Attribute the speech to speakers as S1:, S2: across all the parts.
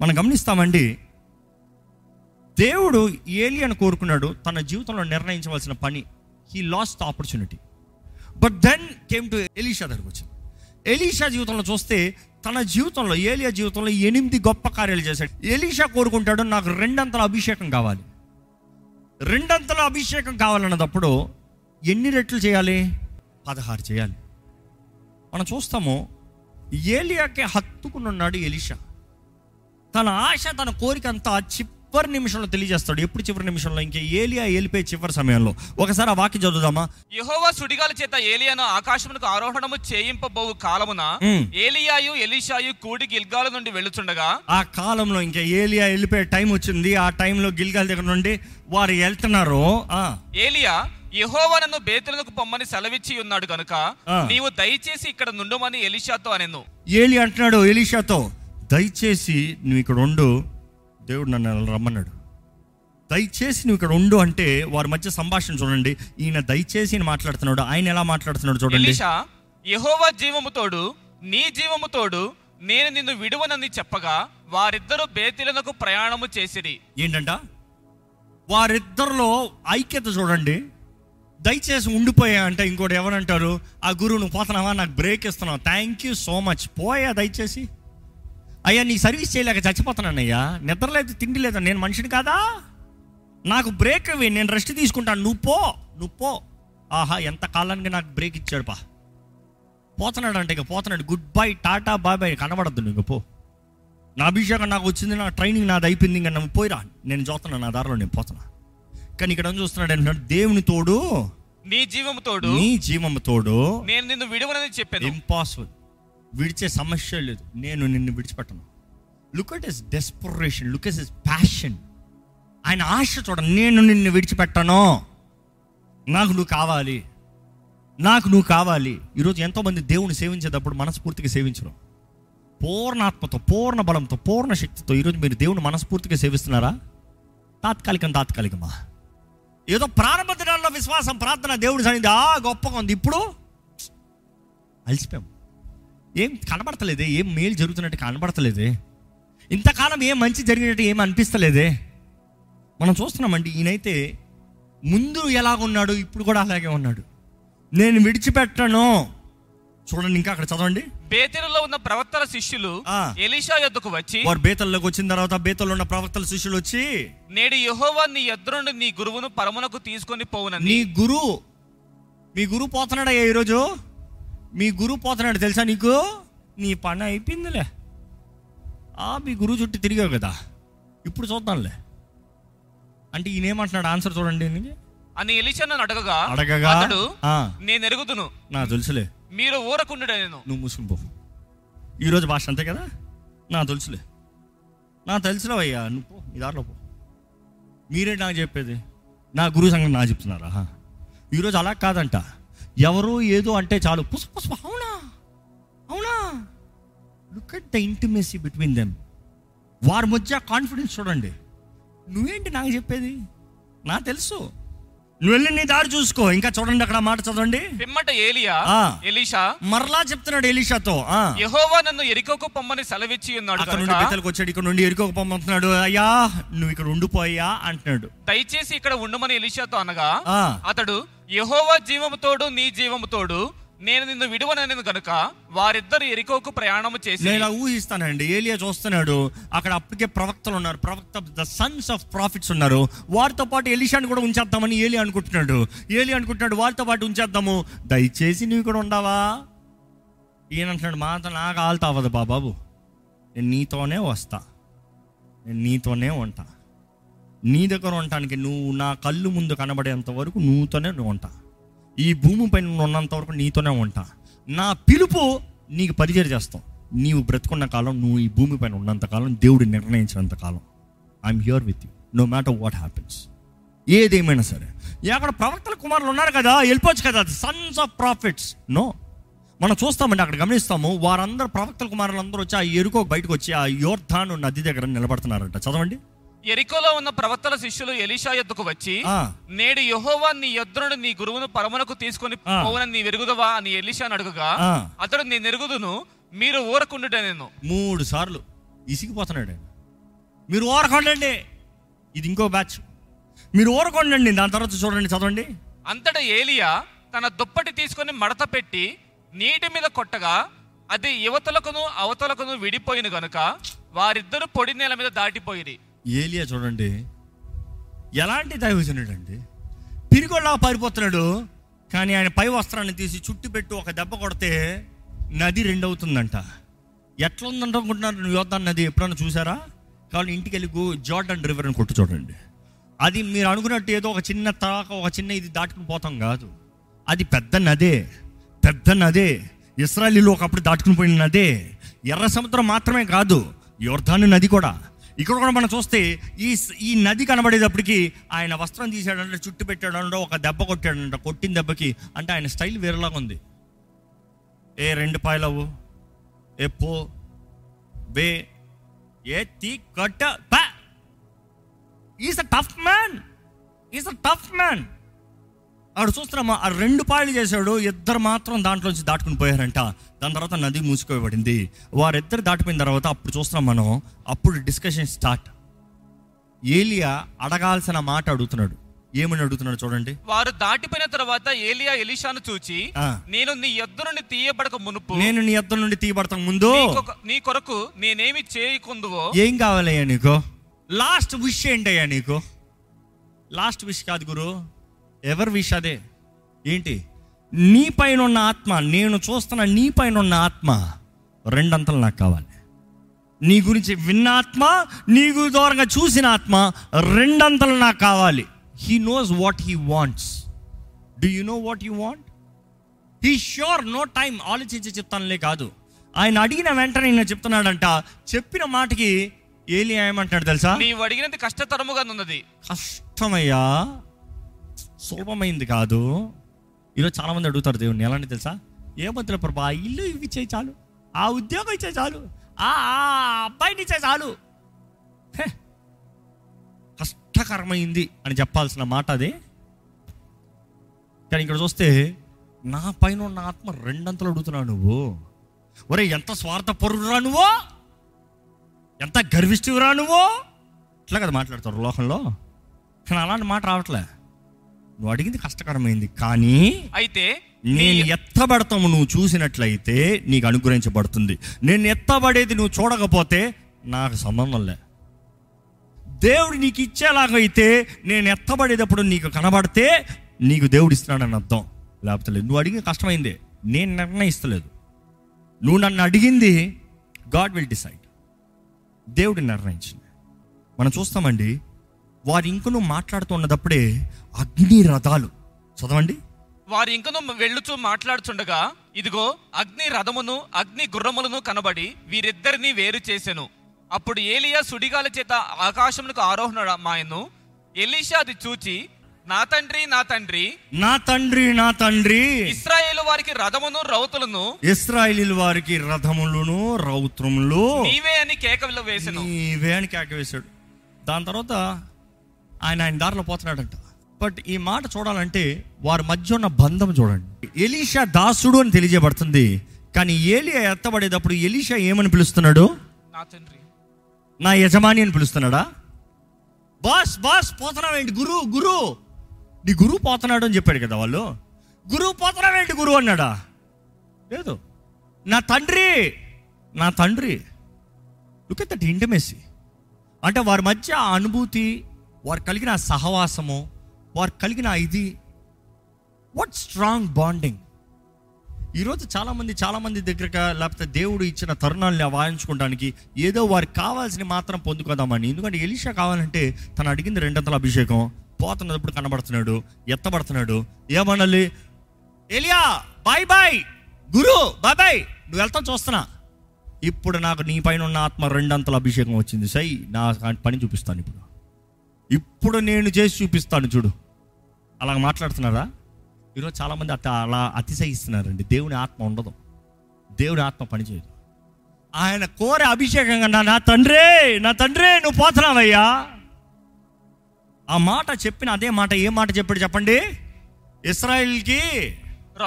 S1: మనం గమనిస్తామండి దేవుడు ఏలియను కోరుకున్నాడు తన జీవితంలో నిర్ణయించవలసిన పని. He lost opportunity but then came to Elisha దగ్గరకు వచ్చింది. ఎలీషా జీవితంలో చూస్తే తన జీవితంలో ఏలియా జీవితంలో ఎనిమిది గొప్ప కార్యాలు చేశాడు. ఎలీషా కోరుకుంటాడు నాకు రెండంతల అభిషేకం కావాలి. రెండంతల అభిషేకం కావాలన్నప్పుడు ఎన్ని రెట్లు చేయాలి? పదహారు చేయాలి. మనం చూస్తాము ఏలియాకే హత్తుకుని ఉన్నాడు ఎలీషా. తన ఆశ తన కోరిక అంతా చివరి నిమిషంలో తెలియజేస్తాడు. ఎప్పుడు చివరి నిమిషంలో? ఇంకే ఏలియా వెళ్ళిపోయే చివరి సమయంలో. ఒకసారి ఆ వాక్యం చదువుదామా?
S2: యెహోవా సుడిగాల చేత ఏలియాను ఆకాశమునకు ఆరోహణము చేయింపబోవు కాలమున. ఏలియాయు ఎలీషాయు కూడి గిల్గాల నుండి వెళ్ళుచుండగా
S1: ఆ కాలంలో ఇంకా ఏలియా వెళ్ళిపోయే టైం వచ్చింది. ఆ టైంలో గిల్గాల్ దగ్గర నుండి వారు వెళ్తున్నారు?
S2: ఏలియా యెహోవా నన్ను బేతులకు పొమ్మని సెలవిచ్చి ఉన్నాడు కనుక. నీవు దయచేసి ఇక్కడ నుండుమని ఎలీషాతో అనెను.
S1: ఏలి అంటున్నాడు ఎలీషాతో. దయచేసి నువ్వు ఇక్కడ ఉండు. దేవుడు నన్ను రమ్మన్నాడు. దయచేసి నువ్వు ఇక్కడ ఉండు అంటే వారి మధ్య సంభాషణ చూడండి. ఈయన దయచేసి మాట్లాడుతున్నాడు. ఆయన ఎలా మాట్లాడుతున్నాడు చూడండి.
S2: యెహోవా జీవము తోడు నీ జీవము తోడు నేను నిన్ను విడువనని చెప్పగా వారిద్దరూ బేతిలకు ప్రయాణము చేసిరి.
S1: ఏంటంట? వారిద్దరిలో ఐక్యత చూడండి. దయచేసి ఉండిపోయా అంటే ఇంకోటి ఎవరంటారు? ఆ గురువు నువ్వు పోతున్నావా? నాకు బ్రేక్ ఇస్తున్నావు. థ్యాంక్ యూ సో మచ్ పోయా దయచేసి. అయ్యా నీ సర్వీస్ చేయలేక చచ్చిపోతున్నానయ్యా. నిద్ర లేదు తిండి లేదు నేను మనిషిని కాదా? నాకు బ్రేక్ ఇవి నేను రెస్ట్ తీసుకుంటాను. నువ్వు పో నువ్వు పో. ఆహా ఎంత కాలానికి నాకు బ్రేక్ ఇచ్చాడు పా. పోతున్నాడు అంటే ఇక పోతున్నాడు. Good bye tata bye bye కనబడద్దు నువ్వు పో. నా అభిషేకం నాకు వచ్చింది నా ట్రైనింగ్ నాది అయిపోయింది ఇంకా నువ్వు పోయిరా. నేను చూస్తున్నా నా దారిలో నేను పోతున్నా. కానీ ఇక్కడ ఏం చూస్తున్నాడు అంటున్నాడు దేవుని తోడు
S2: నీ జీవము తోడు
S1: నీ జీవము తోడు
S2: నేను నిన్ను విడువనని చెప్పాను.
S1: ఇంపాసిబుల్ విడిచే సమస్య లేదు. నేను నిన్ను విడిచిపెట్టను. Look at his desperation look his his passion ఆయన ఆశ చూడ నేను నిన్ను విడిచిపెట్టను. నాకు నువ్వు కావాలి. నాకు నువ్వు కావాలి. ఈరోజు ఎంతోమంది దేవుని సేవించేటప్పుడు మనస్ఫూర్తిగా సేవించరు. పూర్ణాత్మతో పూర్ణ బలంతో పూర్ణ శక్తితో ఈరోజు మీరు దేవుని మనస్ఫూర్తిగా సేవిస్తున్నారా? తాత్కాలికం తాత్కాలికమా? ఏదో ప్రారంభ దినాల్లో విశ్వాసం ప్రార్థన దేవుడి సన్నిధి ఆ గొప్పగా ఉంది. ఇప్పుడు అలసిపోయాము ఏం కనబడతలేదే? ఏం మేలు జరుగుతున్నట్టు కనబడతలేదే? ఇంతకాలం ఏం మంచి జరిగినట్టు ఏం అనిపిస్తలేదే? మనం చూస్తున్నామండి ఈయనైతే ముందు ఎలాగున్నాడు ఇప్పుడు కూడా అలాగే ఉన్నాడు. నేను విడిచిపెట్టను. చూడండి ఇంకా అక్కడ చదవండి.
S2: బేతెలులో ఉన్న ప్రవక్తల శిష్యులు. ఎలీషా యొద్దకు వచ్చి
S1: వారు బేతల్లోకి వచ్చిన తర్వాత బేతల్లో ఉన్న ప్రవక్తల శిష్యులు వచ్చి
S2: నేడు యెహోవా నీ ఎదురుండి నీ గురువును పరమునకు తీసుకొని పోవునని
S1: నీ గురు మీ గురువు పోతున్నాడయ్యా ఈరోజు? మీ గురువు పోతున్నాడు తెలుసా నీకు? నీ పని అయిపోయిందిలే. ఆ మీ గురువు చుట్టూ తిరిగావు కదా. ఇప్పుడు చూద్దాంలే. అంటే ఈయన ఏమంటున్నాడు ఆన్సర్ చూడండి.
S2: అని ఎలీషా నన్ను అడగగా.
S1: అడగగా?
S2: అతడు నేను ఎరుగుదును.
S1: నా తెలుసులే.
S2: మీరు ఊరకుండు నేను.
S1: నువ్వు మూసుకుని పో. ఈరోజు భాష అంతే కదా? నా తెలుసులే. నా తెలుసులే అయ్యా. నువ్వు పో నీ దారిలో పో. మీరే నాకు చెప్పేది? నా గురువు సంగతి నా చెప్తున్నారా. ఈరోజు అలా కాదంట. ఎవరో ఏదో అంటే చాలు. పుష్ప పుష్ప అవునా? అవునా? Look at the intimacy between them వారి మధ్య కాన్ఫిడెన్స్ చూడండి. నువ్వేంటి నాకు చెప్పేది? నా తెలుసు. నువ్వు వెళ్ళి నీ దారి చూసుకో. ఇంకా చూడండి అక్కడ మాట చదవండి.
S2: పిమ్మట ఏలియా. ఎలీషా.
S1: మరలా చెప్తున్నాడు ఎలీషాతో. ఆ.
S2: యెహోవా నన్ను ఎరికోకు పొమ్మని సెలవిచ్చి ఉన్నాడు
S1: అక్కడ నుండి
S2: కనుక.
S1: బెత్తలకు వచ్చాడు. ఇక్కడ నుండి ఎరుకోక పొమ్మంటున్నాడు అయ్యా నువ్వు ఇక్కడ ఉండిపోయా అంటున్నాడు.
S2: దయచేసి ఇక్కడ ఉండమని ఎలీషాతో అనగా. అతడు యెహోవా జీవము తోడు నీ జీవము తోడు నేను నిన్ను విడువననేది కనుక వారిద్దరు ఎరికోకు ప్రయాణము చేసి
S1: నేను ఇలా ఊహిస్తానండి. ఏలియా చూస్తున్నాడు. అక్కడ అప్పటికే ప్రవక్తలు ఉన్నారు. ప్రవక్త ద సన్స్ ఆఫ్ ప్రాఫిట్స్ ఉన్నారు. వారితో పాటు ఎలిషాని కూడా ఉంచేద్దామని ఏలి అనుకుంటున్నాడు. ఏలి అనుకుంటున్నాడు వారితో పాటు ఉంచేద్దాము. దయచేసి నువ్వు కూడా ఉండవా? ఈయనంటున్నాడు మాతో నాకు ఆల్తా అవ్వదు బాబాబు నేను నీతోనే వస్తా. నేను నీతోనే ఉంటా. నీ దగ్గర ఉండటానికి నువ్వు నా కళ్ళు ముందు కనబడేంత వరకు నువ్వుతోనే నువ్వు ఉంటా. ఈ భూమి పైన ఉన్నంత వరకు నీతోనే ఉంటా. నా పిలుపు నీకు పరిచయం చేస్తాం. నీవు బ్రతుకున్న కాలం నువ్వు ఈ భూమిపైన ఉన్నంత కాలం దేవుడు నిర్ణయించినంత కాలం. I'm here with you no matter what happens ఏదేమైనా సరే. ఏ అక్కడ ప్రవక్తల కుమారులు ఉన్నారు కదా వెళ్ళిపోవచ్చు కదా సన్స్ ఆఫ్ ప్రాఫిట్స్ నో మనం చూస్తామండి అక్కడ గమనిస్తాము వారందరూ ప్రవక్తల కుమారులు అందరూ వచ్చి ఆ ఎరుకో బయటకు వచ్చి ఆ యోర్ధాను నది దగ్గర నిలబడుతున్నారంట. చదవండి.
S2: ఎరికోలో ఉన్న ప్రవక్తల శిష్యులు ఎలీషా యొద్దకు వచ్చి. నేడు యెహోవా నీ యొద్దునుడు నీ గురువును పరమునకు తీసుకొని. పోవనని నీ వెరుగుదవా? అని ఎలీషాను అడుగుగా. అతడు నేను ఎరుగుదును మీరు ఊరకుండుట నేను
S1: మూడు సార్లు ఇసిగిపోతున్నాడు మీరు ఊరకొండండి. ఇది ఇంకో బ్యాచ్ మీరు ఊరకొండండి దాని తర్వాత చూడండి చదవండి.
S2: అంతటా ఏలియా తన దుప్పటి తీసుకొని మడత పెట్టి నీటి మీద కొట్టగా అది యువతలకును అవతలకును విడిపోయిన గనుక వారిద్దరు పొడి నేల మీద దాటిపోయిరి.
S1: ఏలియా చూడండి ఎలాంటి దైవజనుడు అండి పిరిగొల్లా పారిపోతున్నాడు కానీ ఆయన పై వస్త్రాన్ని తీసి చుట్టి పెట్టి ఒక దెబ్బ కొడితే నది రెండవుతుందంట. ఎట్లా ఉందనుకుంటున్నారు యోధాన్ నది? ఎప్పుడన్నా చూసారా? కాబట్టి ఇంటికి వెళ్ళి జార్డన్ రివర్ అని కొట్టు చూడండి. అది మీరు అనుకున్నట్టు ఏదో ఒక చిన్న తాక ఒక చిన్న ఇది దాటుకుని పోతాం కాదు. అది పెద్ద నదే పెద్ద నదే. ఇస్రాయలీలో ఒకప్పుడు దాటుకుని పోయిన నదే. ఎర్ర సముద్రం మాత్రమే కాదు యోర్ధాను నది కూడా. ఇక్కడ కూడా మనం చూస్తే ఈ ఈ నది కనబడేటప్పటికి ఆయన వస్త్రం తీసాడంటే చుట్టు పెట్టాడంటే ఒక దెబ్బ కొట్టాడంట కొట్టిన దెబ్బకి. అంటే ఆయన స్టైల్ వేరేలాగా ఉంది. ఏ రెండు పాయలవు ఏ పో బే ఏ తీ కట్ట is a tough man is a tough man ఆడు చూస్తున్నామా ఆ రెండు పాయలు చేశాడు ఇద్దరు మాత్రం దాంట్లోంచి దాటుకుని పోయారంట. దాని తర్వాత నది మూసుకోబడింది వారిద్దరు దాటిపోయిన తర్వాత అప్పుడు చూస్తున్నాం మనం అప్పుడు డిస్కషన్ స్టార్ట్ ఏలియా అడగాల్సిన మాట అడుగుతున్నాడు. ఏమని అడుగుతున్నాడు చూడండి.
S2: వారు దాటిపోయిన తర్వాత ఏలియా ఎలీషాను చూచి. నేను నీ యొద్ద నుండి తీయబడక మునుపు
S1: నేను నీ అద్దం నుండి తీయబడతాం ముందు
S2: నీ కొరకు నేనేమి చేయకుందువో
S1: ఏం కావాలయ్యా నీకు? లాస్ట్ విష్ ఏంటయ్యా నీకు? లాస్ట్ విష్ కాదు గురు. ఎవరి విష్ అదే ఏంటి? నీ పైన ఉన్న ఆత్మ నేను చూస్తున్న నీ పైన ఉన్న ఆత్మ రెండంతలు నాకు కావాలి. నీ గురించి విన్న ఆత్మ నీ దూరంగా చూసిన ఆత్మ రెండంతలు నాకు కావాలి. He knows what he wants do you know what you want he sure no time ఆలోచించి చెప్తానులే కాదు. ఆయన అడిగిన వెంటనే నేను చెప్తున్నాడంట. చెప్పిన మాటకి ఏలి ఏమంటాడు తెలుసా?
S2: నీవు అడిగినది కష్టతరముగా ఉన్నది.
S1: కష్టమయ్యా. సులభమైంది కాదు. ఈరోజు చాలా మంది అడుగుతారు దేవుణ్ణి ఎలాంటి తెలుసా? ఏ ప్రభా ఇల్లు ఇవి ఇచ్చే చాలు ఆ ఉద్యోగం ఇచ్చే చాలు ఆ ఆ అబ్బాయిని ఇచ్చే చాలు. హే, కష్టకరమైంది అని చెప్పాల్సిన మాట అది. కానీ ఇక్కడ చూస్తే నా పైన ఉన్న ఆత్మ రెండంతలు అడుగుతున్నావు నువ్వు. ఒరే ఎంత స్వార్థ పరుడురా నువ్వు? ఎంత గర్విష్టివురా నువ్వు? ఇట్లా కదా మాట్లాడతారు లోకంలో. కానీ అలాంటి మాట రావట్లే. నువ్వు అడిగింది కష్టకరమైంది. కానీ
S2: అయితే
S1: నేను ఎత్తబడతాము నువ్వు చూసినట్లయితే నీకు అనుగ్రహించబడుతుంది. నేను ఎత్తబడేది నువ్వు చూడకపోతే నాకు సంబంధం లే. దేవుడు నీకు ఇచ్చేలాగా అయితే నేను ఎత్తబడేటప్పుడు నీకు కనబడితే నీకు దేవుడు ఇస్తున్నాడని అర్థం. లేకపోతే నువ్వు అడిగిన కష్టమైంది. నేను నిర్ణయిస్తలేదు. నువ్వు నన్ను అడిగింది గాడ్ విల్ డిసైడ్. దేవుడు నిర్ణయించింది. మనం చూస్తామండి. వారు ఇంకను మాట్లాడుతున్నదప్పుడే అగ్ని రథాలు. చదవండి.
S2: వారు ఇంకను వెళ్ళుచూ మాట్లాడుచుండగా ఇదిగో అగ్ని రథమును అగ్ని గుర్రములను కనబడి వీరిద్దరిని వేరు చేసెను. అప్పుడు ఏలియా సుడిగాల చేత ఆకాశమునకు ఆరోహణ మాయను ఎలీషా అది చూచి నా తండ్రి నా తండ్రి
S1: నా తండ్రి నా తండ్రి
S2: ఇస్రాయేలు వారికి రథమును రౌతులను
S1: ఇస్రాయిలీల వారికి రథములను రౌత్రములు
S2: నీవే అని కేకలు వేసెను.
S1: నీవే అని కేక వేశాడు. దాని తర్వాత ఆయన ఆయన దారిలో పోతున్నాడంట. బట్ ఈ మాట చూడాలంటే వారి మధ్య ఉన్న బంధం చూడండి. ఎలీషా దాసుడు అని తెలియజేయబడుతుంది. కానీ ఏలియా ఎత్తబడేటప్పుడు ఎలీషా ఏమని పిలుస్తున్నాడు?
S2: నా తండ్రి.
S1: నా యజమాని అని పిలుస్తున్నాడా? బాస్ బాస్ పోతున్నావేంటి గురు గురు. నీ గురువు పోతున్నాడు అని చెప్పాడు కదా వాళ్ళు. గురువు పోతున్నావేంటి గురువు అన్నాడా? లేదు. నా తండ్రి నా తండ్రి. లుక్ ఎట్ దట్ ఇంటిమెసీ అంటే వారి మధ్య ఆ అనుభూతి వారు కలిగిన సహవాసము వారు కలిగిన ఇది వాట్ స్ట్రాంగ్ బాండింగ్ ఈరోజు చాలామంది చాలామంది దగ్గరగా లేకపోతే దేవుడు ఇచ్చిన తరుణాలని వాయించుకోవడానికి ఏదో వారికి కావాల్సిన మాత్రం పొందుకోదామని. ఎందుకంటే ఎలీషా కావాలంటే తను అడిగింది రెండంతల అభిషేకం. పోతున్నప్పుడు కనబడుతున్నాడు ఎత్తబడుతున్నాడు. ఏమనాలి? ఎలియా bye bye guru bye bye నువ్వు వెళ్తాను చూస్తున్నా. ఇప్పుడు నాకు నీ పైన ఉన్న ఆత్మ రెండంతల అభిషేకం వచ్చింది. సై నా పని చూపిస్తాను ఇప్పుడు. ఇప్పుడు నేను చేసి చూపిస్తాను చూడు. అలా మాట్లాడుతున్నారా? ఈరోజు చాలామంది అత అలా అతిశయిస్తున్నారండి. దేవుని ఆత్మ ఉండదు. దేవుని ఆత్మ పనిచేయదు. ఆయన కోరే అభిషేకం కన్నా నా తండ్రే నా తండ్రే నువ్వు పోతున్నావయ్యా. ఆ మాట చెప్పిన అదే మాట ఏ మాట చెప్పాడు చెప్పండి? ఇస్రాయిల్కి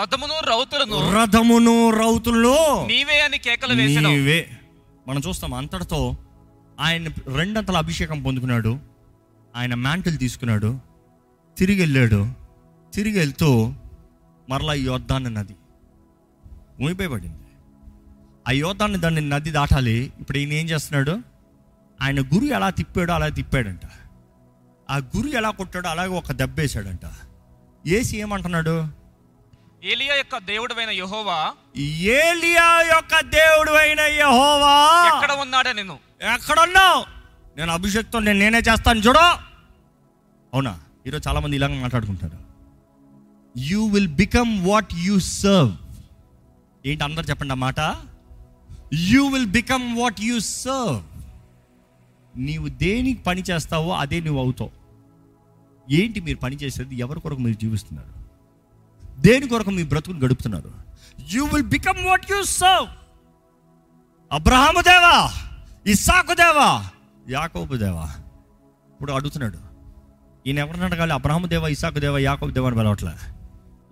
S2: రథమును రౌతులను.
S1: రథమును రౌతుల్లో
S2: నీవే అని కేకలు వేసెను
S1: నీవే. మనం చూస్తాం అంతటితో ఆయన రెండంతల అభిషేకం పొందుకున్నాడు. ఆయన మ్యాంటిల్ తీసుకున్నాడు. తిరిగి వెళ్ళాడు. తిరిగి వెళ్తూ మరలా ఈ యోద్ధాన్ని నది ఊపిపడింది ఆ యోద్ధాన్ని దాన్ని నది దాటాలి. ఇప్పుడు ఈయన ఏం చేస్తున్నాడు? ఆయన గురు ఎలా తిప్పాడో అలా తిప్పాడంట. ఆ గురు ఎలా కొట్టాడో అలాగే ఒక దెబ్బ వేసాడంట ఏసి ఏమంటున్నాడు?
S2: ఏలియా యొక్క దేవుడైన యెహోవా
S1: ఏలియా యొక్క దేవుడు అయిన యెహోవా!
S2: ఎక్కడ ఉన్నాడా నేను
S1: ఎక్కడున్నావు? నేను అభిషేక్తో నేను నేనే చేస్తాను చూడు. అవునా? ఈరోజు చాలా మంది ఇలాగ మాట్లాడుకుంటారు. You will become what you serve ఏంటి అందరు చెప్పండి ఆ మాట? You will become what you serve నీవు దేనికి పని చేస్తావో అదే నువ్వు అవుతావు. ఏంటి మీరు పని చేసేది? ఎవరి కొరకు మీరు జీవిస్తున్నారు? దేని కొరకు మీ బ్రతుకుని గడుపుతున్నారు? You will become what you serve Abraham దేవా ఇస్సాకు దేవా యాకోబు దేవా? ఇప్పుడు అడుగుతున్నాడు. ఈయన ఎవరిని అడగాలి? అబ్రహం దేవా ఇసాకు దేవా యాకోబు దేవ అని పిలవట్లే.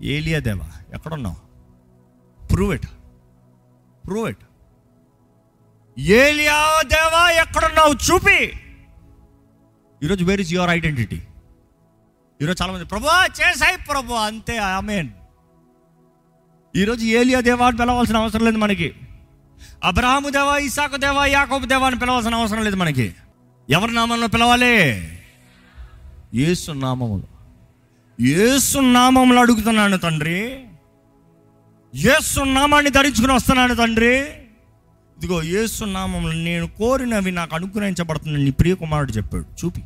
S1: ఏలియా దేవా ఎక్కడున్నావు? ప్రూవ్ ఇట్ ప్రూవ్ ఇట్ ఏలియా దేవా ఎక్కడున్నావు? చూపి. ఈరోజు వేర్ ఇస్ యువర్ ఐడెంటిటీ ఈరోజు చాలామంది ప్రభు చేసాయి ప్రభు. అంతే ఆమెన్. ఈరోజు ఏలియా దేవా అని పిలవాల్సిన అవసరం లేదు మనకి. అబ్రహాము దేవా ఇసాకు దేవా యాకోబు దేవా అని పిలవాల్సిన అవసరం లేదు మనకి. ఎవరి నామంలో పిలవాలి? యేసు నామములు యేసు నామంలో అడుగుతున్నాను తండ్రి. యేసు నామాన్ని ధరించుకుని వస్తున్నాను తండ్రి. ఇదిగో యేసు నామంలో నేను కోరినవి నాకు అనుగ్రహించబడుతున్నాను నీ ప్రియకుమారుడు చెప్పాడు. చూపి.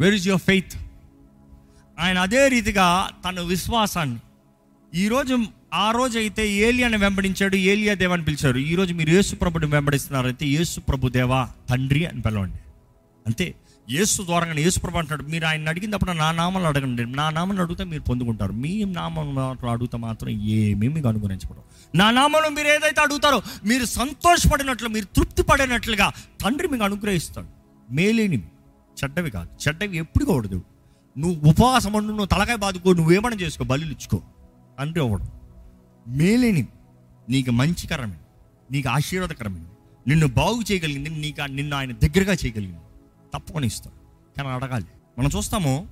S1: వేర్ ఇస్ యువర్ ఫెయిత్ ఆయన అదే రీతిగా తన విశ్వాసాన్ని ఈరోజు ఆ రోజు అయితే ఏలియాని వెంబడించాడు ఏలియా దేవా అని పిలిచారు ఈరోజు మీరు యేసు ప్రభుని వెంబడిస్తున్నారైతే యేసు ప్రభు దేవా తండ్రి అని పిలవండి. అంతే. యేసు ద్వారంగా యేసు ప్రభు అంటున్నాడు మీరు ఆయన అడిగినప్పుడు నా నామాలు అడగండి. నా నామాన్ని అడిగితే మీరు పొందుకుంటారు. మీ నామం అడుగుతా మాత్రం ఏమీ మీకు అనుగుణించబడవు నా నామంలో మీరు ఏదైతే అడుగుతారో మీరు సంతోషపడినట్లు మీరు తృప్తి పడినట్లుగా తండ్రి మీకు అనుగ్రహిస్తాడు. మేలేనివి చెడ్డవి కాదు. చెడ్డవి ఎప్పుడు కూడదు నువ్వు ఉపవాసం ఉండు నువ్వు తలకాయ బాదుకో నువ్వేమన్నా చేసుకో బలులు తండ్రి అవ్వడం. మేలేని నీకు మంచికరమైన నీకు ఆశీర్వాదకరమైన నిన్ను బాగు చేయగలిగింది నీకు నిన్ను ఆయన దగ్గరగా చేయగలిగింది. తప్పకుండా ఇస్తాడు. కానీ అడగాలి. మనం చూస్తాము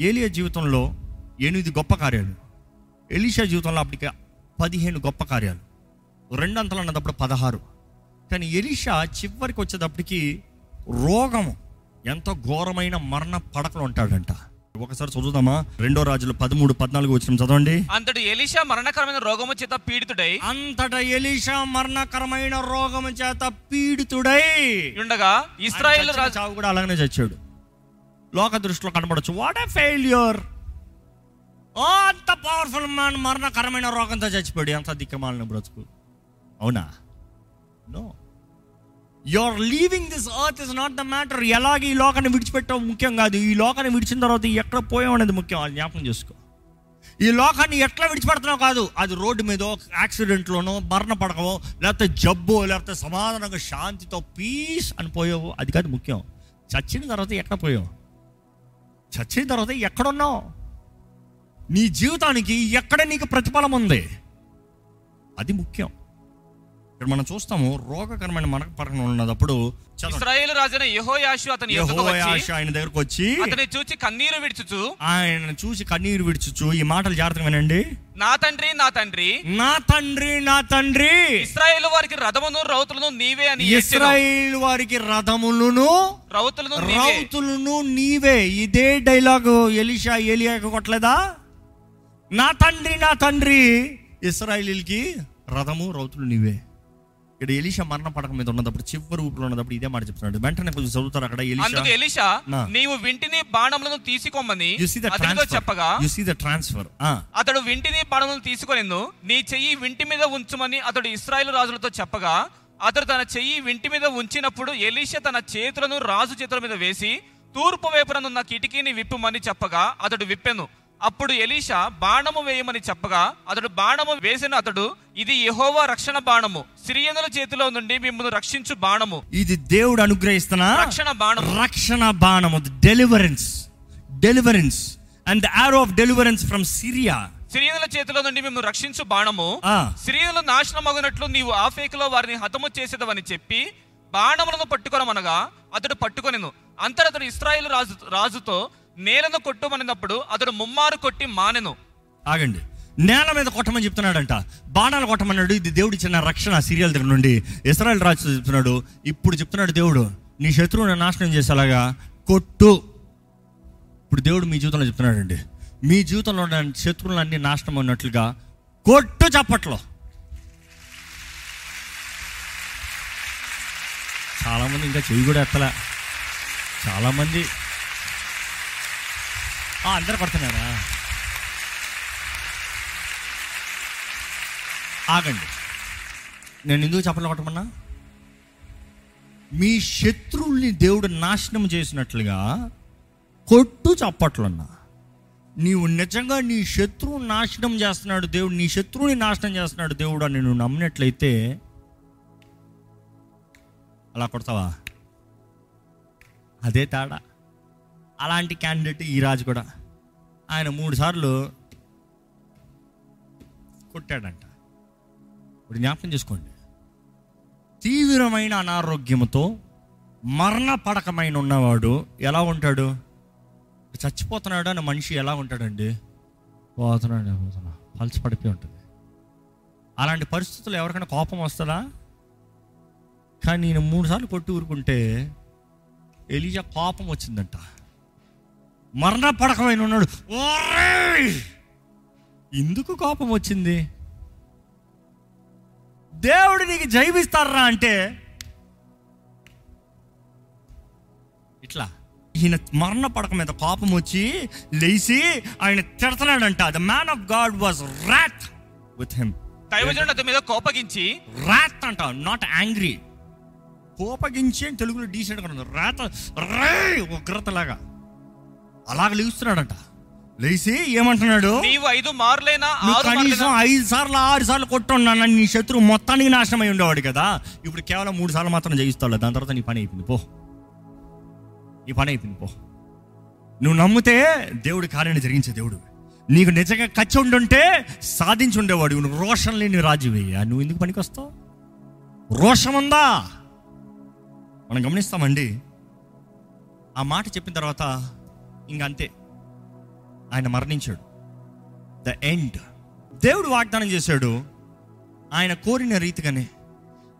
S1: ఏలియా జీవితంలో ఎనిమిది గొప్ప కార్యాలు. ఎలీషా జీవితంలో అప్పటికి పదిహేను గొప్ప కార్యాలు. రెండంతలు అన్నదప్పుడు పదహారు. కానీ ఎలీషా చివరికి వచ్చేటప్పటికి రోగము ఎంతో ఘోరమైన మరణ పడకలు ఉంటాడంట. ఒకసారి చదువుదామా? రెండో రాజులు పదమూడు పద్నాలుగు వచ్చిన. చదవండి.
S2: అంతటి ఎలీషా మరణకరమైన రోగము చేత పీడితుడై
S1: అంతటా ఎలీషా మరణకరమైన రోగము చేత పీడితుడై
S2: ఉండగా ఇస్రాయేల్ రాజు
S1: చావు కూడా అలాగనే చచ్చాడు. లోక దృష్టిలో కనబడచ్చు. వాట్ ఏ ఫెయిల్యూర్ ఓ అంత పవర్ఫుల్ మ్యాన్ మరణకరమైన రోగంతో చచ్చిపోయాడు. ఎంత దిక్కమాలిన బ్రతుకు. అవునా? No your leaving this earth is not the matter ఎలాగ ఈ లోకాన్ని విడిచిపెట్టడం ముఖ్యం కాదు. ఈ లోకాన్ని విడిచిన తర్వాత ఎక్కడ పోయాం అనేది ముఖ్యం. అది జ్ఞాపకం చేసుకో. ఈ లోకాన్ని ఎట్లా విడిచిపెడుతున్నావు కాదు. అది రోడ్డు మీద యాక్సిడెంట్లోనో మరణ పడకవో లేకపోతే జబ్బో లేకపోతే సమాధానంగా శాంతితో పీస్ అని పోయావు. అది కాదు ముఖ్యం. చచ్చిన తర్వాత ఎక్కడ పోయావు? చచ్చిన తర్వాత ఎక్కడున్నావు? నీ జీవితానికి ఎక్కడ నీకు ప్రతిఫలం ఉంది? అది ముఖ్యం. ఇక్కడ మనం చూస్తాము రోగకరమైన మనకు పడకం ఉన్నప్పుడు.
S2: ఇస్రాయేల్ రాజైన యెహోయాషు అతని
S1: యెహోయాషు ఆయన దగ్గరకు వచ్చి
S2: అతని చూచి కన్నీరు విడుచుచు.
S1: ఆయన చూసి కన్నీరు విడుచుచు ఈ మాటలు జాగ్రత్తగా వినండి.
S2: నా తండ్రి నా తండ్రి.
S1: నా తండ్రి నా తండ్రి.
S2: ఇస్రాయేల్ వారికి రథమును రౌతులను నీవే అని.
S1: ఇస్రాయిల్ వారికి రథములను
S2: రౌతులను నీవే.
S1: రౌతులను నీవే. ఇదే డైలాగు ఎలిషా ఏలియాకు కొట్టలేదా? నా తండ్రి నా తండ్రి. ఇస్రాయిలీలకి రథము రౌతులు నీవే. ఇక్కడ ఎలిషా మరణ పడక మీద ఉన్నప్పుడు చివరి ఊపిలో ఉన్నప్పుడు ఇదే మాట చెప్తున్నాడు. వెంటనే కొంచెం చదువుతారు అక్కడ ఎలిషా?
S2: అందుకు ఎలిషా
S1: నా.
S2: నీవు వింటిని బాణములను
S1: ట్రాన్స్ఫర్
S2: చెప్పగా
S1: యు సీ ద ట్రాన్స్ఫర్
S2: అతడు వింటిని బాణములను తీసుకొనిను నీ చెయ్యి వింటి మీద ఉంచుమని అతడు ఇస్రాయేల్ రాజులతో చెప్పగా అతడు తన చెయ్యి వింటి మీద ఉంచినప్పుడు ఎలీషా తన చేతులను రాజు చేతుల మీద వేసి తూర్పు వైపుననున్న కిటికీని విప్పుమని చెప్పగా అతడు విప్పెను. అప్పుడు ఎలీషా బాణము వేయమని చెప్పగా అతడు బాణము వేసిన అతడు ఇది యెహోవా రక్షణ బాణము. సిరియనుల చేతిలో నుండి మిమ్మల్ని రక్షించు బాణము.
S1: ఇది దేవుడు అనుగ్రహిస్తున్న
S2: రక్షణ బాణము.
S1: రక్షణ బాణము. Deliverance deliverance and the arrow of deliverance from Syria
S2: సిరియనుల చేతిలో నుండి మిమ్మల్ని రక్షించు బాణము.
S1: ఆ.
S2: సిరియనులు నాశనమగునట్లు నీవు ఆఫేకులో వారిని హతము చేసేదవని చెప్పి బాణములను పట్టుకొనమనగా అతడు పట్టుకొనెను. అంతట అతడు ఇస్రాయేల్ రాజు రాజుతో నేలను కొట్టుమనినప్పుడు అతడు ముమ్మారు కొట్టి మానెను.
S1: ఆగండి. నేల మీద కొట్టమని చెప్తున్నాడంట. బాణాలు కొట్టమన్నాడు. ఇది దేవుడు ఇచ్చిన రక్షణ సీరియల్ దగ్గర నుండి. ఇస్రాయల్ రాజు చెప్తున్నాడు. ఇప్పుడు చెప్తున్నాడు దేవుడు నీ శత్రువుని నాశనం చేసేలాగా కొట్టు. ఇప్పుడు దేవుడు మీ జీవితంలో చెప్తున్నాడండి. మీ జీవితంలో ఉన్న శత్రువులన్నీ నాశనం ఉన్నట్లుగా కొట్టు చప్పట్లో. చాలామంది ఇంకా చెయ్యి కూడా ఎత్తలే. చాలామంది అందరు కొడుతున్నారా? ఆగండి. నేను ఎందుకు చెప్పలు కొట్టమన్నా? మీ శత్రువుల్ని దేవుడు నాశనం చేసినట్లుగా కొట్టు చప్పట్లున్నా. నీవు నిజంగా నీ శత్రువు నాశనం చేస్తున్నాడు దేవుడు నీ శత్రువుని నాశనం చేస్తున్నాడు దేవుడు అని నువ్వు నమ్మినట్లయితే అలా కొడతావా? అదే తేడా. అలాంటి క్యాండిడేట్ ఈ రాజు కూడా. ఆయన మూడు సార్లు కొట్టాడంట. ఇప్పుడు జ్ఞాపకం చేసుకోండి. తీవ్రమైన అనారోగ్యముతో మరణ పడకమైన ఉన్నవాడు ఎలా ఉంటాడు? చచ్చిపోతున్నాడు అన్న మనిషి ఎలా ఉంటాడండి? పోతున్నాడు పోతున్నా. పలిచి పడిపోయి ఉంటుంది. అలాంటి పరిస్థితుల్లో ఎవరికైనా కోపం వస్తుందా? కానీ నేను మూడు సార్లు కొట్టి ఊరుకుంటే ఎలిజా కోపం వచ్చిందంట. మరణ పడకమైన ఉన్నాడు "ఓరేయ్! ఎందుకు కోపం వచ్చింది? దేవుడు నీకు జైవిస్తారా అంటే ఇట్లా ఈయన మరణ పడక మీద కోపం వచ్చి లేచి ఆయన తిడతాడంట the man of God was wroth with him
S2: దైవజనుడు అతని మీద కోపగించి
S1: రాత్ అంట నాట్ యాంగ్రీ కోపగించి అని తెలుగులో డీసెంట్గా ఉంది రాత రే ఉగ్రతలాగా. అలాగ లేస్తున్నాడంట లేచి ఏమంటున్నాడు?
S2: నీవు ఐదు మారులైనా
S1: కనీసం ఐదు సార్లు ఆరు సార్లు కొట్టున్నాను నీ శత్రువు మొత్తానికి నాశనం అయి ఉండేవాడు కదా. ఇప్పుడు కేవలం మూడు సార్లు మాత్రం జయిస్తావు దాని తర్వాత నీ పని అయిపోయింది. పో. నీ పని అయిపోయింది. పో. నువ్వు నమ్మితే దేవుడి కార్యాన్ని జరిగించే దేవుడు. నీకు నిజంగా కచ్చి ఉండుంటే సాధించి ఉండేవాడు. నువ్వు రోషం లేని రాజువయ్యా నువ్వు ఎందుకు పనికి వస్తావు రోషం ఉందా? మనం గమనిస్తామండి. ఆ మాట చెప్పిన తర్వాత ఇంకంతే. ఆయన మరణించాడు. ద ఎండ్ దేవుడు వాగ్దానం చేశాడు. ఆయన కోరిన రీతిగానే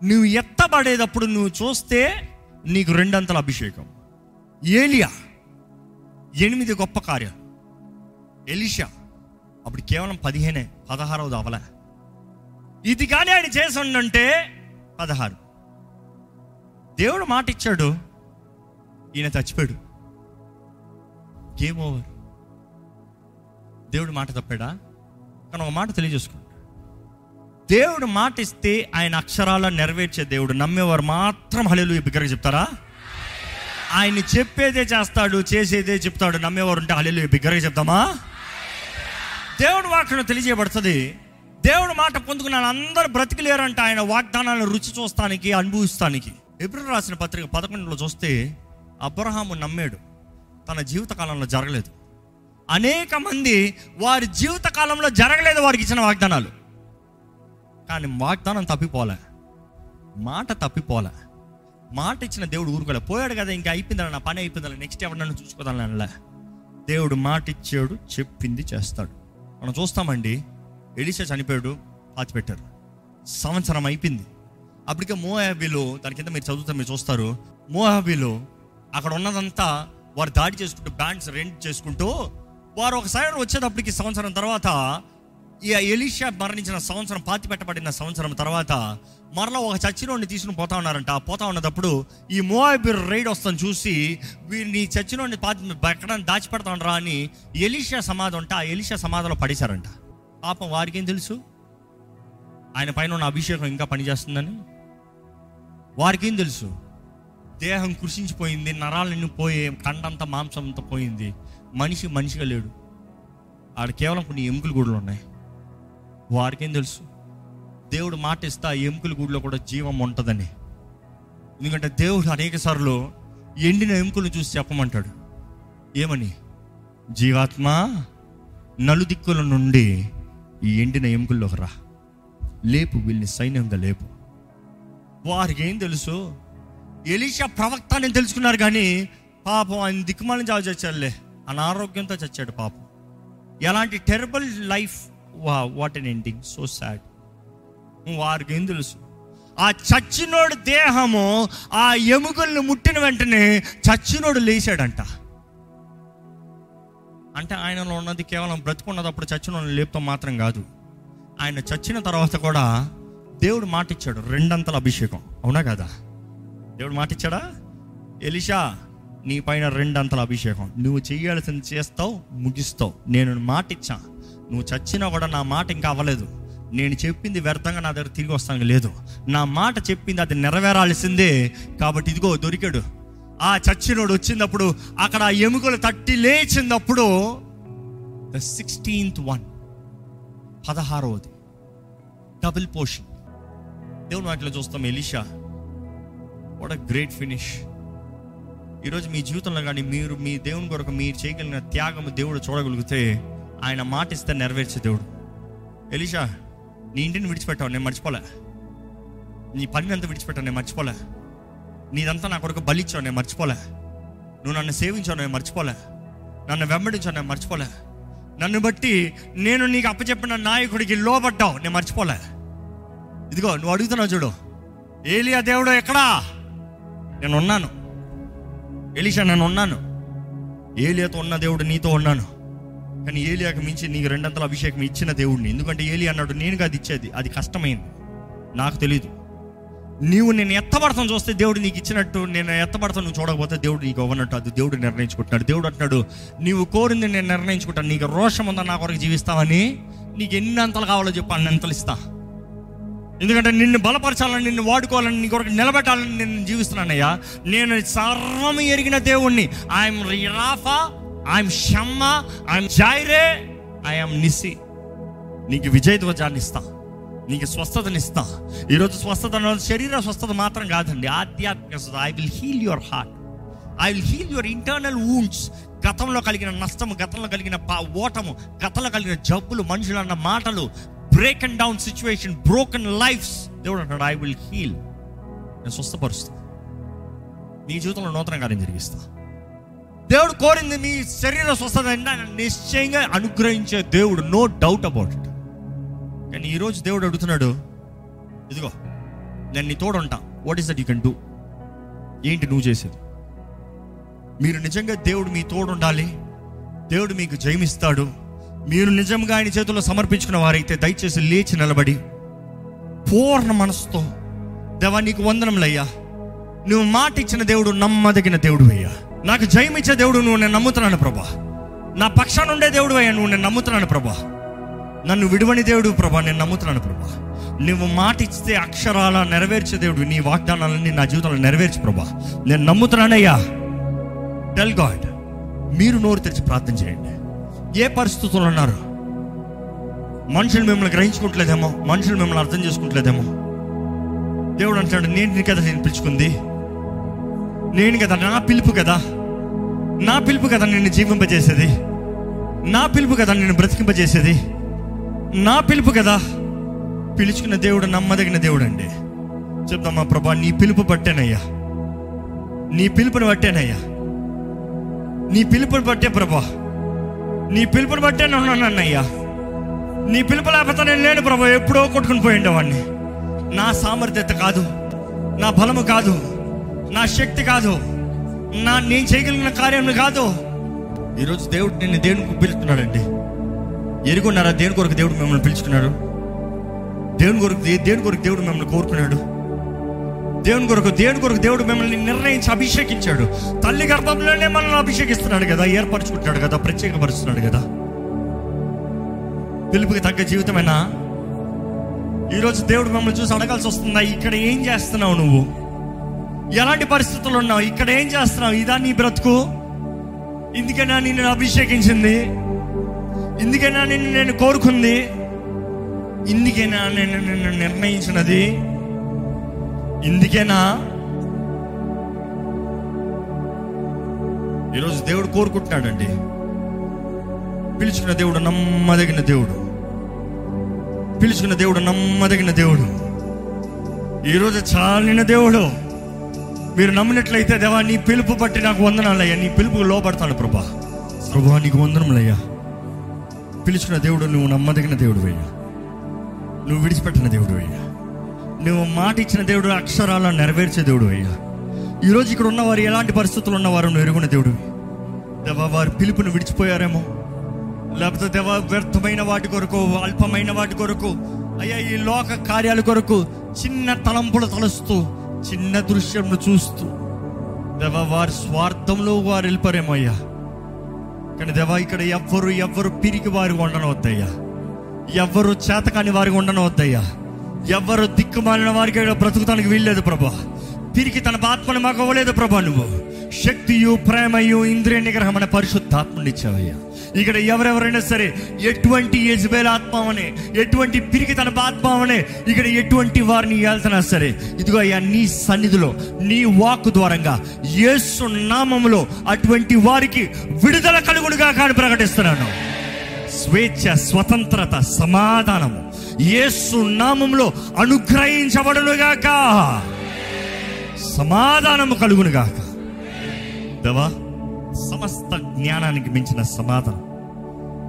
S1: నువ్వు ఎత్తబడేటప్పుడు నువ్వు చూస్తే నీకు రెండంతల అభిషేకం. ఏలియా ఎనిమిది గొప్ప కార్యాలు. ఎలిషా అప్పుడు కేవలం పదిహేనే పదహారవది అవలే. ఇది కానీ ఆయన చేసి ఉండంటే పదహారు. దేవుడు మాట ఇచ్చాడు ఈయన చచ్చిపోయాడు. గేమ్ ఓవర్ దేవుడు మాట తప్పాడా? కానీ ఒక మాట తెలియజేసుకోండి దేవుడు మాట ఇస్తే ఆయన అక్షరాల నెరవేర్చే దేవుడు. నమ్మేవారు మాత్రం హలేలు బిగ్గరగా చెప్తారా? ఆయన చెప్పేదే చేస్తాడు చేసేదే చెప్తాడు. నమ్మేవారు ఉంటే హలేలు బిగ్గరగా చెప్తామా? దేవుడు వాక్యం తెలియజేయబడుతుంది. దేవుడు మాట పొందుకున్నాను. అందరు బ్రతికిలేరంట ఆయన వాగ్దానాలను రుచి చూస్తానికి అనుభవిస్తానికి. ఎప్పుడు రాసిన పత్రిక పదకొండులో చూస్తే అబ్రహాము నమ్మాడు. తన జీవిత కాలంలో జరగలేదు. అనేక మంది వారి జీవిత కాలంలో జరగలేదు వారికి ఇచ్చిన వాగ్దానాలు. కానీ వాగ్దానం తప్పిపోలే. మాట తప్పిపోలే. మాట ఇచ్చిన దేవుడు ఊరుకోలే. పోయాడు కదా ఇంకా అయిపోయిందా నా పని అయిపోయిందా నెక్స్ట్ ఎవరు నన్ను చూసుకోదాని దేవుడు మాట ఇచ్చాడు చెప్పింది చేస్తాడు. మనం చూస్తామండి ఎలిషా చనిపోయాడు పాతిపెట్టారు. సంవత్సరం అయిపోయింది. అప్పటికే మోయాబీలో దాని కింద మీరు చదువుతారు మీరు చూస్తారు మోయాబీలో అక్కడ ఉన్నదంతా వారు దాడి చేసుకుంటూ బ్యాండ్స్ రెంట్ చేసుకుంటూ వారు ఒకసారి వచ్చేటప్పటికి సంవత్సరం తర్వాత ఈ ఎలిషా మరణించిన సంవత్సరం పాతి పెట్టబడిన సంవత్సరం తర్వాత మరలా ఒక చచ్చినోడిని తీసుకుని పోతా ఉన్నారంట. పోతా ఉన్నప్పుడు ఈ మోయాబీర్ రైడ్ వస్తాను చూసి వీరిని చచ్చినోడిని పాతి ఎక్కడ దాచిపెడతా ఉండరా అని ఎలిషా సమాధి ఉంటే ఆ ఎలిషా సమాధిలో పడేశారంట. పాపం వారికి ఏం తెలుసు? ఆయన పైన ఉన్న అభిషేకం ఇంకా పనిచేస్తుందని? వారికి ఏం తెలుసు? దేహం కృషించిపోయింది నరాలన్నీ పోయే కండంతా మాంసంతో పోయింది. మనిషి మనిషిగా లేడు. ఆడ కేవలం కొన్ని ఎముకలు గుడులు ఉన్నాయి. వారికేం తెలుసు? దేవుడు మాట ఇస్తే ఆ ఎముకల గుడిలో కూడా జీవం ఉంటుందని. ఎందుకంటే దేవుడు అనేక సార్లు ఎండిన ఎముకలు చూసి చెప్పమంటాడు. ఏమని? జీవాత్మ నలుదిక్కుల నుండి ఈ ఎండిన ఎముకల్లోకి రా. లేపు వీళ్ళని సైన్యంగా లేపు. వారికి ఏం తెలుసు? ఎలీషా ప్రవక్త అని తెలుసుకున్నారు కానీ పాపం ఆయన దిక్కుమాలని చావు చచ్చాడులే అనారోగ్యంతో చచ్చాడు పాపం. ఎలాంటి టెరబుల్ లైఫ్ వా what an ending so sad. వారికి ఏం తెలుసు? ఆ చచ్చినోడు దేహము ఆ ఎముకల్ని ముట్టిన వెంటనే చచ్చినోడు లేచాడంట. అంటే ఆయనలో ఉన్నది కేవలం బ్రతుకున్నదప్పుడు చచ్చినోడు లేపుతో మాత్రం కాదు. ఆయన చచ్చిన తర్వాత కూడా దేవుడు మాట ఇచ్చాడు రెండంతల అభిషేకం. అవునా కదా? దేవుడు మాట ఇచ్చాడా? ఎలిషా నీ పైన రెండంతల అభిషేకం. నువ్వు చేయాల్సింది చేస్తావు ముగిస్తావు. నేను మాట ఇచ్చా. నువ్వు చచ్చినా కూడా నా మాట ఇంకా అవ్వలేదు. నేను చెప్పింది వ్యర్థంగా నా దగ్గర తిరిగి వస్తాను లేదు. నా మాట చెప్పింది అది నెరవేరాల్సిందే. కాబట్టి ఇదిగో దొరికాడు. ఆ చచ్చినోడు వచ్చినప్పుడు అక్కడ ఆ ఎముకలు తట్టి లేచినప్పుడు ద సిక్స్టీన్త్ వన్ పదహారవది డబుల్ పోషన్ దేవుని వాటిలో చూస్తాం Elisha. What a great finish ఈరోజు మీ జీవితంలో కానీ మీరు మీ దేవుని కొరకు మీరు చేయగలిగిన త్యాగము దేవుడు చూడగలిగితే ఆయన మాట ఇస్తే నెరవేర్చే దేవుడు. ఎలిషా నీ ఇంటిని విడిచిపెట్టావు నేను మర్చిపోలే. నీ పని అంతా విడిచిపెట్టావు నేను మర్చిపోలే. నీదంతా నా కొరకు బలిచ్చావు నేను మర్చిపోలే. నువ్వు నన్ను సేవించావు నేను మర్చిపోలే. నన్ను వెంబడించావు నేను మర్చిపోలే. నన్ను బట్టి నేను నీకు అప్పచెప్పిన నాయకుడికి లోబడ్డావు నేను మర్చిపోలే. ఇదిగో నువ్వు అడుగుతున్నావు చూడు. ఏలియా దేవుడు ఎక్కడా? నేను ఉన్నాను ఎలిషా నేను ఉన్నాను ఏలియాతో ఉన్న దేవుడు నీతో ఉన్నాను. కానీ ఏలియాకు మించి నీకు రెండంతల అభిషేకం ఇచ్చిన దేవుడిని. ఎందుకంటే ఏలి అన్నాడు నేను కాదు ఇచ్చేది అది కష్టమైంది. నాకు తెలియదు నీవు నేను ఎత్తబడతాను చూస్తే దేవుడు నీకు ఇచ్చినట్టు నేను ఎత్తబడతాను నువ్వు చూడకపోతే దేవుడు నీకు ఇవ్వనట్టు అది దేవుడు నిర్ణయించుకుంటున్నాడు. దేవుడు అంటున్నాడు నీవు కోరింది నేను నిర్ణయించుకుంటాను. నీకు రోషం ఉందా నా కొరకు జీవిస్తావని? నీకు ఎన్ని అంతలు కావాలో చెప్పు అన్ని అంతలు ఇస్తా. ఎందుకంటే నిన్ను బలపరచాలని నిన్ను వాడుకోవాలని నీ కొరకు నిలబెట్టాలని నేను జీవిస్తున్నానయ్యా. నేను సర్వం ఎరిగిన దేవుణ్ణి. I'm Rapha I'm Shammah I'm Jireh I'm Nissi నీకు విజయ ధ్వజాన్ని ఇస్తా. నీకు స్వస్థతని ఇస్తా. ఈరోజు స్వస్థత శరీర స్వస్థత మాత్రం కాదండి. ఆధ్యాత్మిక స్వస్థత. I will heal your heart I will heal your internal wounds గతంలో కలిగిన నష్టము గతంలో కలిగిన పా ఓటము గతంలో కలిగిన జబ్బులు మనుషులు అన్న మాటలు break and down situation broken lives దేవుడు అంటాడు ఐ విల్ హీల్ నేను స్వస్థపరుస్తా. నీ జీవితంలో నూతన కార్యం జరిగిస్తా. దేవుడు కోరింది మీ శరీర స్వస్థత నిశ్చయంగా అనుగ్రహించే దేవుడు నో డౌట్ అబౌట్ ఇట్ కానీ ఈరోజు దేవుడు అడుగుతున్నాడు ఇదిగో నేను నీ తోడుంటా. What is that you can do ఏంటి నువ్వు చేసేది? మీరు నిజంగా దేవుడు మీ తోడు ఉండాలి దేవుడు మీకు జయమిస్తాడు? మీరు నిజంగా ఆయన చేతుల్లో సమర్పించుకున్న వారైతే దయచేసి లేచి నిలబడి పూర్ణ మనసుతో దేవా నీకు వందనంలయ్యా నువ్వు మాట ఇచ్చిన దేవుడు నమ్మదగిన దేవుడు అయ్యా నాకు జయమిచ్చే దేవుడు నువ్వు నేను నమ్ముతున్నాను ప్రభా. నా పక్షాన ఉండే దేవుడు అయ్యా నువ్వు నేను నమ్ముతున్నాను ప్రభా. నన్ను విడువని దేవుడు ప్రభా నేను నమ్ముతున్నాను ప్రభా. నువ్వు మాట ఇస్తే అక్షరాల నెరవేర్చే దేవుడు నీ వాగ్దానాలన్నీ నా జీవితంలో నెరవేర్చు ప్రభా. నేను నమ్ముతున్నానయ్యా. టెల్ గాడ్ మీరు నోరు తెరిచి ప్రార్థన చేయండి. ఏ పరిస్థితుల్లో ఉన్నారు? మనుషులు మిమ్మల్ని గ్రహించుకుంటలేదేమో మనుషులు మిమ్మల్ని అర్థం చేసుకుంటలేదేమో. దేవుడు అంటాడు నేను కదా నేను పిలుచుకుంది. నేను కదా నా పిలుపు కదా. నా పిలుపు కదా నిన్ను జీవింపజేసేది. నా పిలుపు కదా నిన్ను బ్రతికింపజేసేది. నా పిలుపు కదా. పిలుచుకున్న దేవుడు నమ్మదగిన దేవుడు అండి చెప్దామా ప్రభా నీ పిలుపు పట్టేనయ్యా నీ పిలుపుని పట్టేనయ్యా నీ పిలుపుని పట్టే ప్రభా నీ పిలుపుని బట్టే నేను అన్నయ్యా నీ పిలుపు లేకపోతే నేను లేను ప్రభు ఎప్పుడో కొట్టుకుని పోయిండేవాడిని. నా సామర్థ్యత కాదు నా బలము కాదు నా శక్తి కాదు నా నేను చేయగలిగిన కార్యం కాదు. ఈరోజు దేవుడు నిన్ను దేవుని పిలుస్తున్నాడండి. ఎరుగున్నారా? దేని కొరకు దేవుడు మిమ్మల్ని పిలుచుకున్నాడు. దేవుని కొరకు దే- దేని కొరకు దేవుడు మిమ్మల్ని కోరుకున్నాడు. దేవుని కొరకు దేవుని కొరకు దేవుడు మిమ్మల్ని నిర్ణయించి అభిషేకించాడు. తల్లి గర్భంలోనే మనల్ని అభిషేకిస్తున్నాడు కదా ఏర్పరచుకుంటున్నాడు కదా ప్రత్యేకపరుస్తున్నాడు కదా. పిలుపుకి తగ్గ జీవితమేనా? ఈరోజు దేవుడు మిమ్మల్ని చూసి అడగాల్సి వస్తుందా ఇక్కడ ఏం చేస్తున్నావు నువ్వు? ఎలాంటి పరిస్థితులు ఉన్నావు? ఇక్కడ ఏం చేస్తున్నావు? ఇదా నీ బ్రతుకు? ఇందుకేనా నిన్ను అభిషేకించింది? ఇందుకైనా నిన్ను నేను కోరుకుంది? ఇందుకైనా నేను నిన్ను నిర్ణయించినది? ఇందుకేనా? ఈరోజు దేవుడు కోరుకుంటున్నాడండి. పిలుచుకున్న దేవుడు నమ్మదగిన దేవుడు. పిలుచుకున్న దేవుడు నమ్మదగిన దేవుడు. ఈరోజు చాలిన దేవుడు. మీరు నమ్మినట్లయితే దేవా నీ పిలుపు బట్టి నాకు వందనాలయ్యా. నీ పిలుపుకు లోపడతాను ప్రభా. ప్రభా నీకు వందనములయ్యా. పిలుచుకున్న దేవుడు నువ్వు నమ్మదగిన దేవుడు అయ్యా నువ్వు విడిచిపెట్టిన దేవుడు అయ్యా నువ్వు మాట ఇచ్చిన దేవుడు అక్షరాలను నెరవేర్చే దేవుడు అయ్యా. ఈరోజు ఇక్కడ ఉన్నవారు ఎలాంటి పరిస్థితులు ఉన్నవారు నువ్వు ఎరుగున దేవుడు? దేవా వారి పిలుపును విడిచిపోయారేమో. లేకపోతే దేవా వ్యర్థమైన వాటి కొరకు అల్పమైన వాటి కొరకు అయ్యా ఈ లోక కార్యాల కొరకు చిన్న తలంపులు తలుస్తూ చిన్న దృశ్యంను చూస్తూ. దేవా వారి స్వార్థంలో వారు వెళ్ళిపోరేమో అయ్యా. కానీ దేవా ఇక్కడ ఎవ్వరు ఎవ్వరు పిరికి వారికి ఉండనవద్దయ్యా. ఎవ్వరు చేతకాని వారికి ఉండనవద్దయ్యా. ఎవ్వరు దిక్కుమాలిన వారికి బ్రతుకుతానికి వీల్లేదు ప్రభా. తిరిగి తన ఆత్మను మాకు అవ్వలేదు ప్రభా నువ్వు. శక్తియు ప్రేమయు ఇంద్రియ నిగ్రహం అనే పరిశుద్ధాత్మనిచ్చావయ్యా ఇక్కడ ఎవరెవరైనా సరే ఎటువంటి యజ్బేల ఆత్మవనే ఎటువంటి పిరికి తన ఆత్మవనే ఇక్కడ ఎటువంటి వారిని వెళ్తున్నా సరే ఇదిగో అయ్యా నీ సన్నిధిలో నీ వాక్ ద్వారంగా యేసు నామములో అటువంటి వారికి విడుదల కలుగుడుగా కానీ ప్రకటిస్తున్నాను. స్వేచ్ఛ స్వతంత్రత సమాధానము. యేసు నామంలో అనుగ్రహించబడునుగాక. సమాధానము కలుగునుగాక. దేవా సమస్త జ్ఞానానికి మించిన సమాధానం.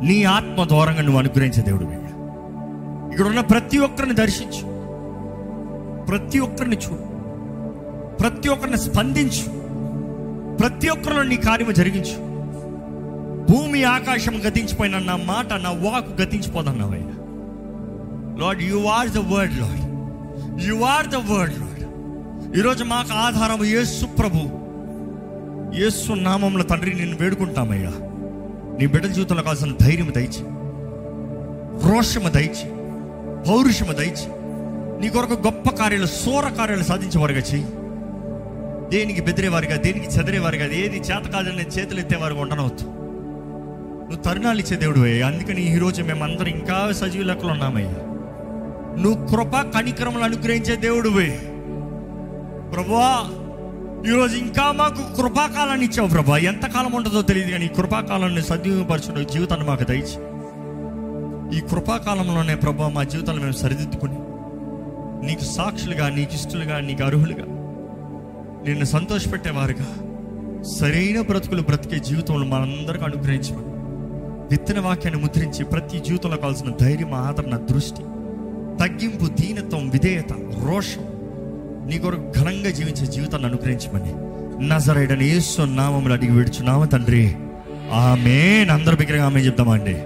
S1: నీ ఆత్మ దూరంగా నువ్వు అనుగ్రహించే దేవుడు ఇక్కడ ఉన్న ప్రతి ఒక్కరిని దర్శించు. ప్రతి ఒక్కరిని చూడు. ప్రతి ఒక్కరిని స్పందించు. ప్రతి ఒక్కరిలో నీ కార్యము జరిగించు. భూమి ఆకాశం గతించిపోయిన నా మాట నా వాక్ గతించిపోదన్నావయ్యా. Lord you are the word Lord you are the word Lord ఈరోజు మాకు ఆధారం యేసు ప్రభు. యేసు నామంలో తండ్రి నేను వేడుకుంటామయ్యా. నీ బిడ్డల జీవితంలో కావాల్సిన ధైర్యం దయచి రోషము దయచి పౌరుషము దయచి నీ కొరకు గొప్ప కార్యాలు సూర కార్యాలు సాధించేవారుగా చెయ్యి. దేనికి బెదిరేవారుగా దేనికి చెదిరేవారుగా ఏది చేత కాదని చేతులు ఎత్తేవారుగా ఉండనవద్దు. నువ్వు తరుణాలు ఇచ్చే దేవుడు అందుకని ఈరోజు మేమందరం ఇంకా సజీవ లెక్కలు ఉన్నామయ్యా. నువ్వు కృప కణిక్రమలు అనుగ్రహించే దేవుడువే. ప్రభువా ఈరోజు ఇంకా మాకు కృపాకాలాన్ని ఇచ్చావు ప్రభా. ఎంతకాలం ఉంటుందో తెలియదు కానీ ఈ కృపాకాలాన్ని సద్వినియోగపరచడం జీవితాన్ని మాకు దయచి. ఈ కృపాకాలంలోనే ప్రభా మా జీవితాలు మేము సరిదిద్దుకుని నీకు సాక్షులుగా నీకు ఇష్టలుగా నీకు అర్హులుగా నిన్ను సంతోషపెట్టేవారుగా సరైన బ్రతుకులు బ్రతికే జీవితంలో మనందరికీ అనుగ్రహించమని విత్తన వాక్యాన్ని ముద్రించి ప్రతి జీవితంలో కావాల్సిన ధైర్యం ఆదరణ దృష్టి తగ్గింపు దీనత్వం విధేయత రోషం నీ కొరకు ఘనంగా జీవించే జీవితాన్ని అనుగ్రహించమని నజరైడని ఏసు నామములు అడిగి విడుచున్నాము తండ్రి. ఆమె అందరు బిగ్గరగా ఆమె చెప్దామండి.